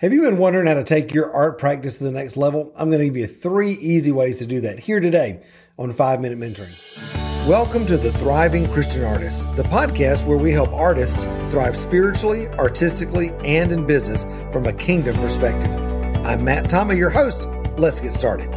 Have you been wondering how to take your art practice to the next level? I'm going to give you three easy ways to do that here today on 5 Minute Mentoring. Welcome to the Thriving Christian Artist, the podcast where we help artists thrive spiritually, artistically, and in business from a kingdom perspective. I'm Matt Tommey, your host. Let's get started.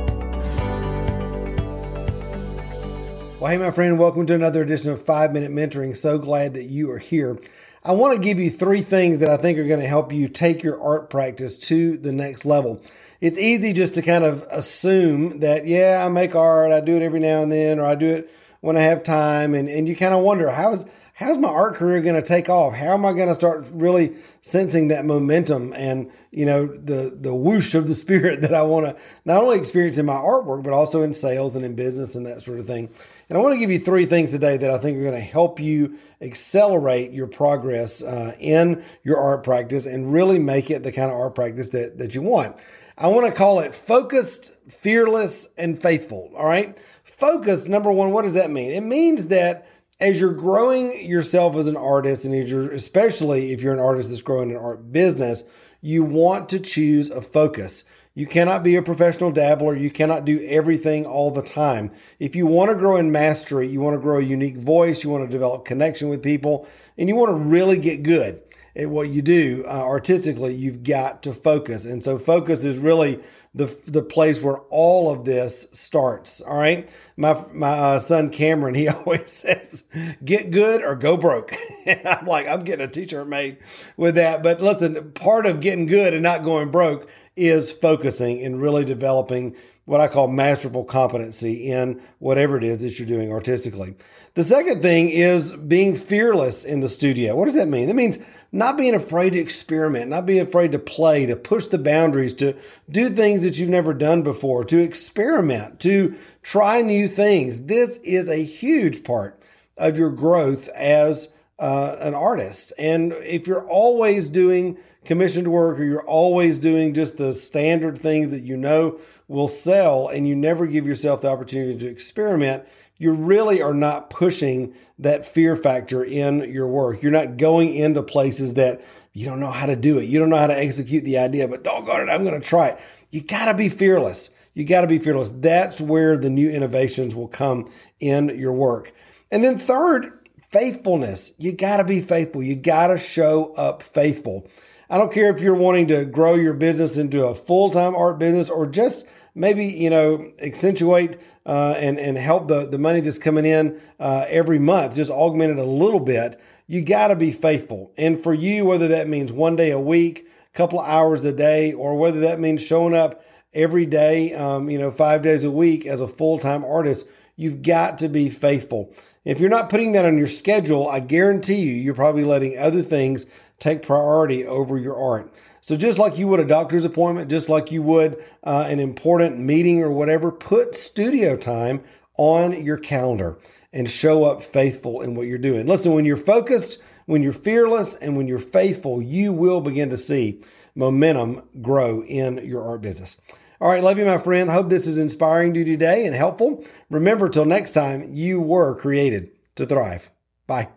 Well, hey, my friend, welcome to another edition of 5 Minute Mentoring. So glad that you are here. I want to give you three things that I think are going to help you take your art practice to the next level. It's easy just to kind of assume that, yeah, I make art, I do it every now and then, or I do it when I have time. And, and you kind of wonder, how is, how's my art career going to take off? How am I going to start really sensing that momentum and, you know, the, the whoosh of the spirit that I want to not only experience in my artwork, but also in sales and in business and that sort of thing. And I want to give you three things today that I think are going to help you accelerate your progress uh, in your art practice and really make it the kind of art practice that, that you want. I want to call it focused, fearless, and faithful. All right. Focus, number one, what does that mean? It means that as you're growing yourself as an artist, and especially if you're an artist that's growing an art business, you want to choose a focus. You cannot be a professional dabbler. You cannot do everything all the time. If you want to grow in mastery, you want to grow a unique voice, you want to develop connection with people, and you want to really get good at what you do uh, artistically, you've got to focus. And so focus is really the the place where all of this starts. All right, my my uh, son Cameron, he always says, "Get good or go broke." and I'm like, I'm getting a T-shirt made with that. But listen, part of getting good and not going broke is focusing and really developing what I call masterful competency in whatever it is that you're doing artistically. The second thing is being fearless in the studio. What does that mean? That means not being afraid to experiment, not being afraid to play, to push the boundaries, to do things that you've never done before, to experiment, to try new things. This is a huge part of your growth as uh, an artist. And if you're always doing commissioned work or you're always doing just the standard thing that you know will sell and you never give yourself the opportunity to experiment, you really are not pushing that fear factor in your work. You're not going into places that you don't know how to do it. You don't know how to execute the idea, but doggone it, I'm going to try it. You got to be fearless. You got to be fearless. That's where the new innovations will come in your work. And then third, faithfulness. You got to be faithful. You got to show up faithful. I don't care if you're wanting to grow your business into a full time art business or just maybe, you know, accentuate uh, and, and help the, the money that's coming in uh, every month, just augment it a little bit. You got to be faithful. And for you, whether that means one day a week, a couple of hours a day, or whether that means showing up every day, um, you know, five days a week as a full time artist, you've got to be faithful. If you're not putting that on your schedule, I guarantee you, you're probably letting other things take priority over your art. So, just like you would a doctor's appointment, just like you would uh, an important meeting or whatever, put studio time on your calendar and show up faithful in what you're doing. Listen, when you're focused, when you're fearless, and when you're faithful, you will begin to see momentum grow in your art business. All right, love you, my friend. Hope this is inspiring to you today and helpful. Remember, till next time, you were created to thrive. Bye.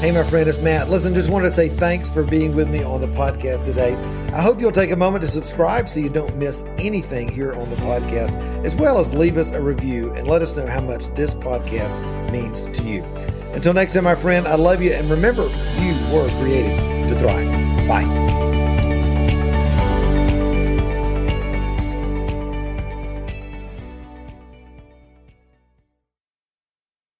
Hey, my friend, it's Matt. Listen, just wanted to say thanks for being with me on the podcast today. I hope you'll take a moment to subscribe so you don't miss anything here on the podcast, as well as leave us a review and let us know how much this podcast means to you. Until next time, my friend, I love you. And remember, you were created to thrive. Bye.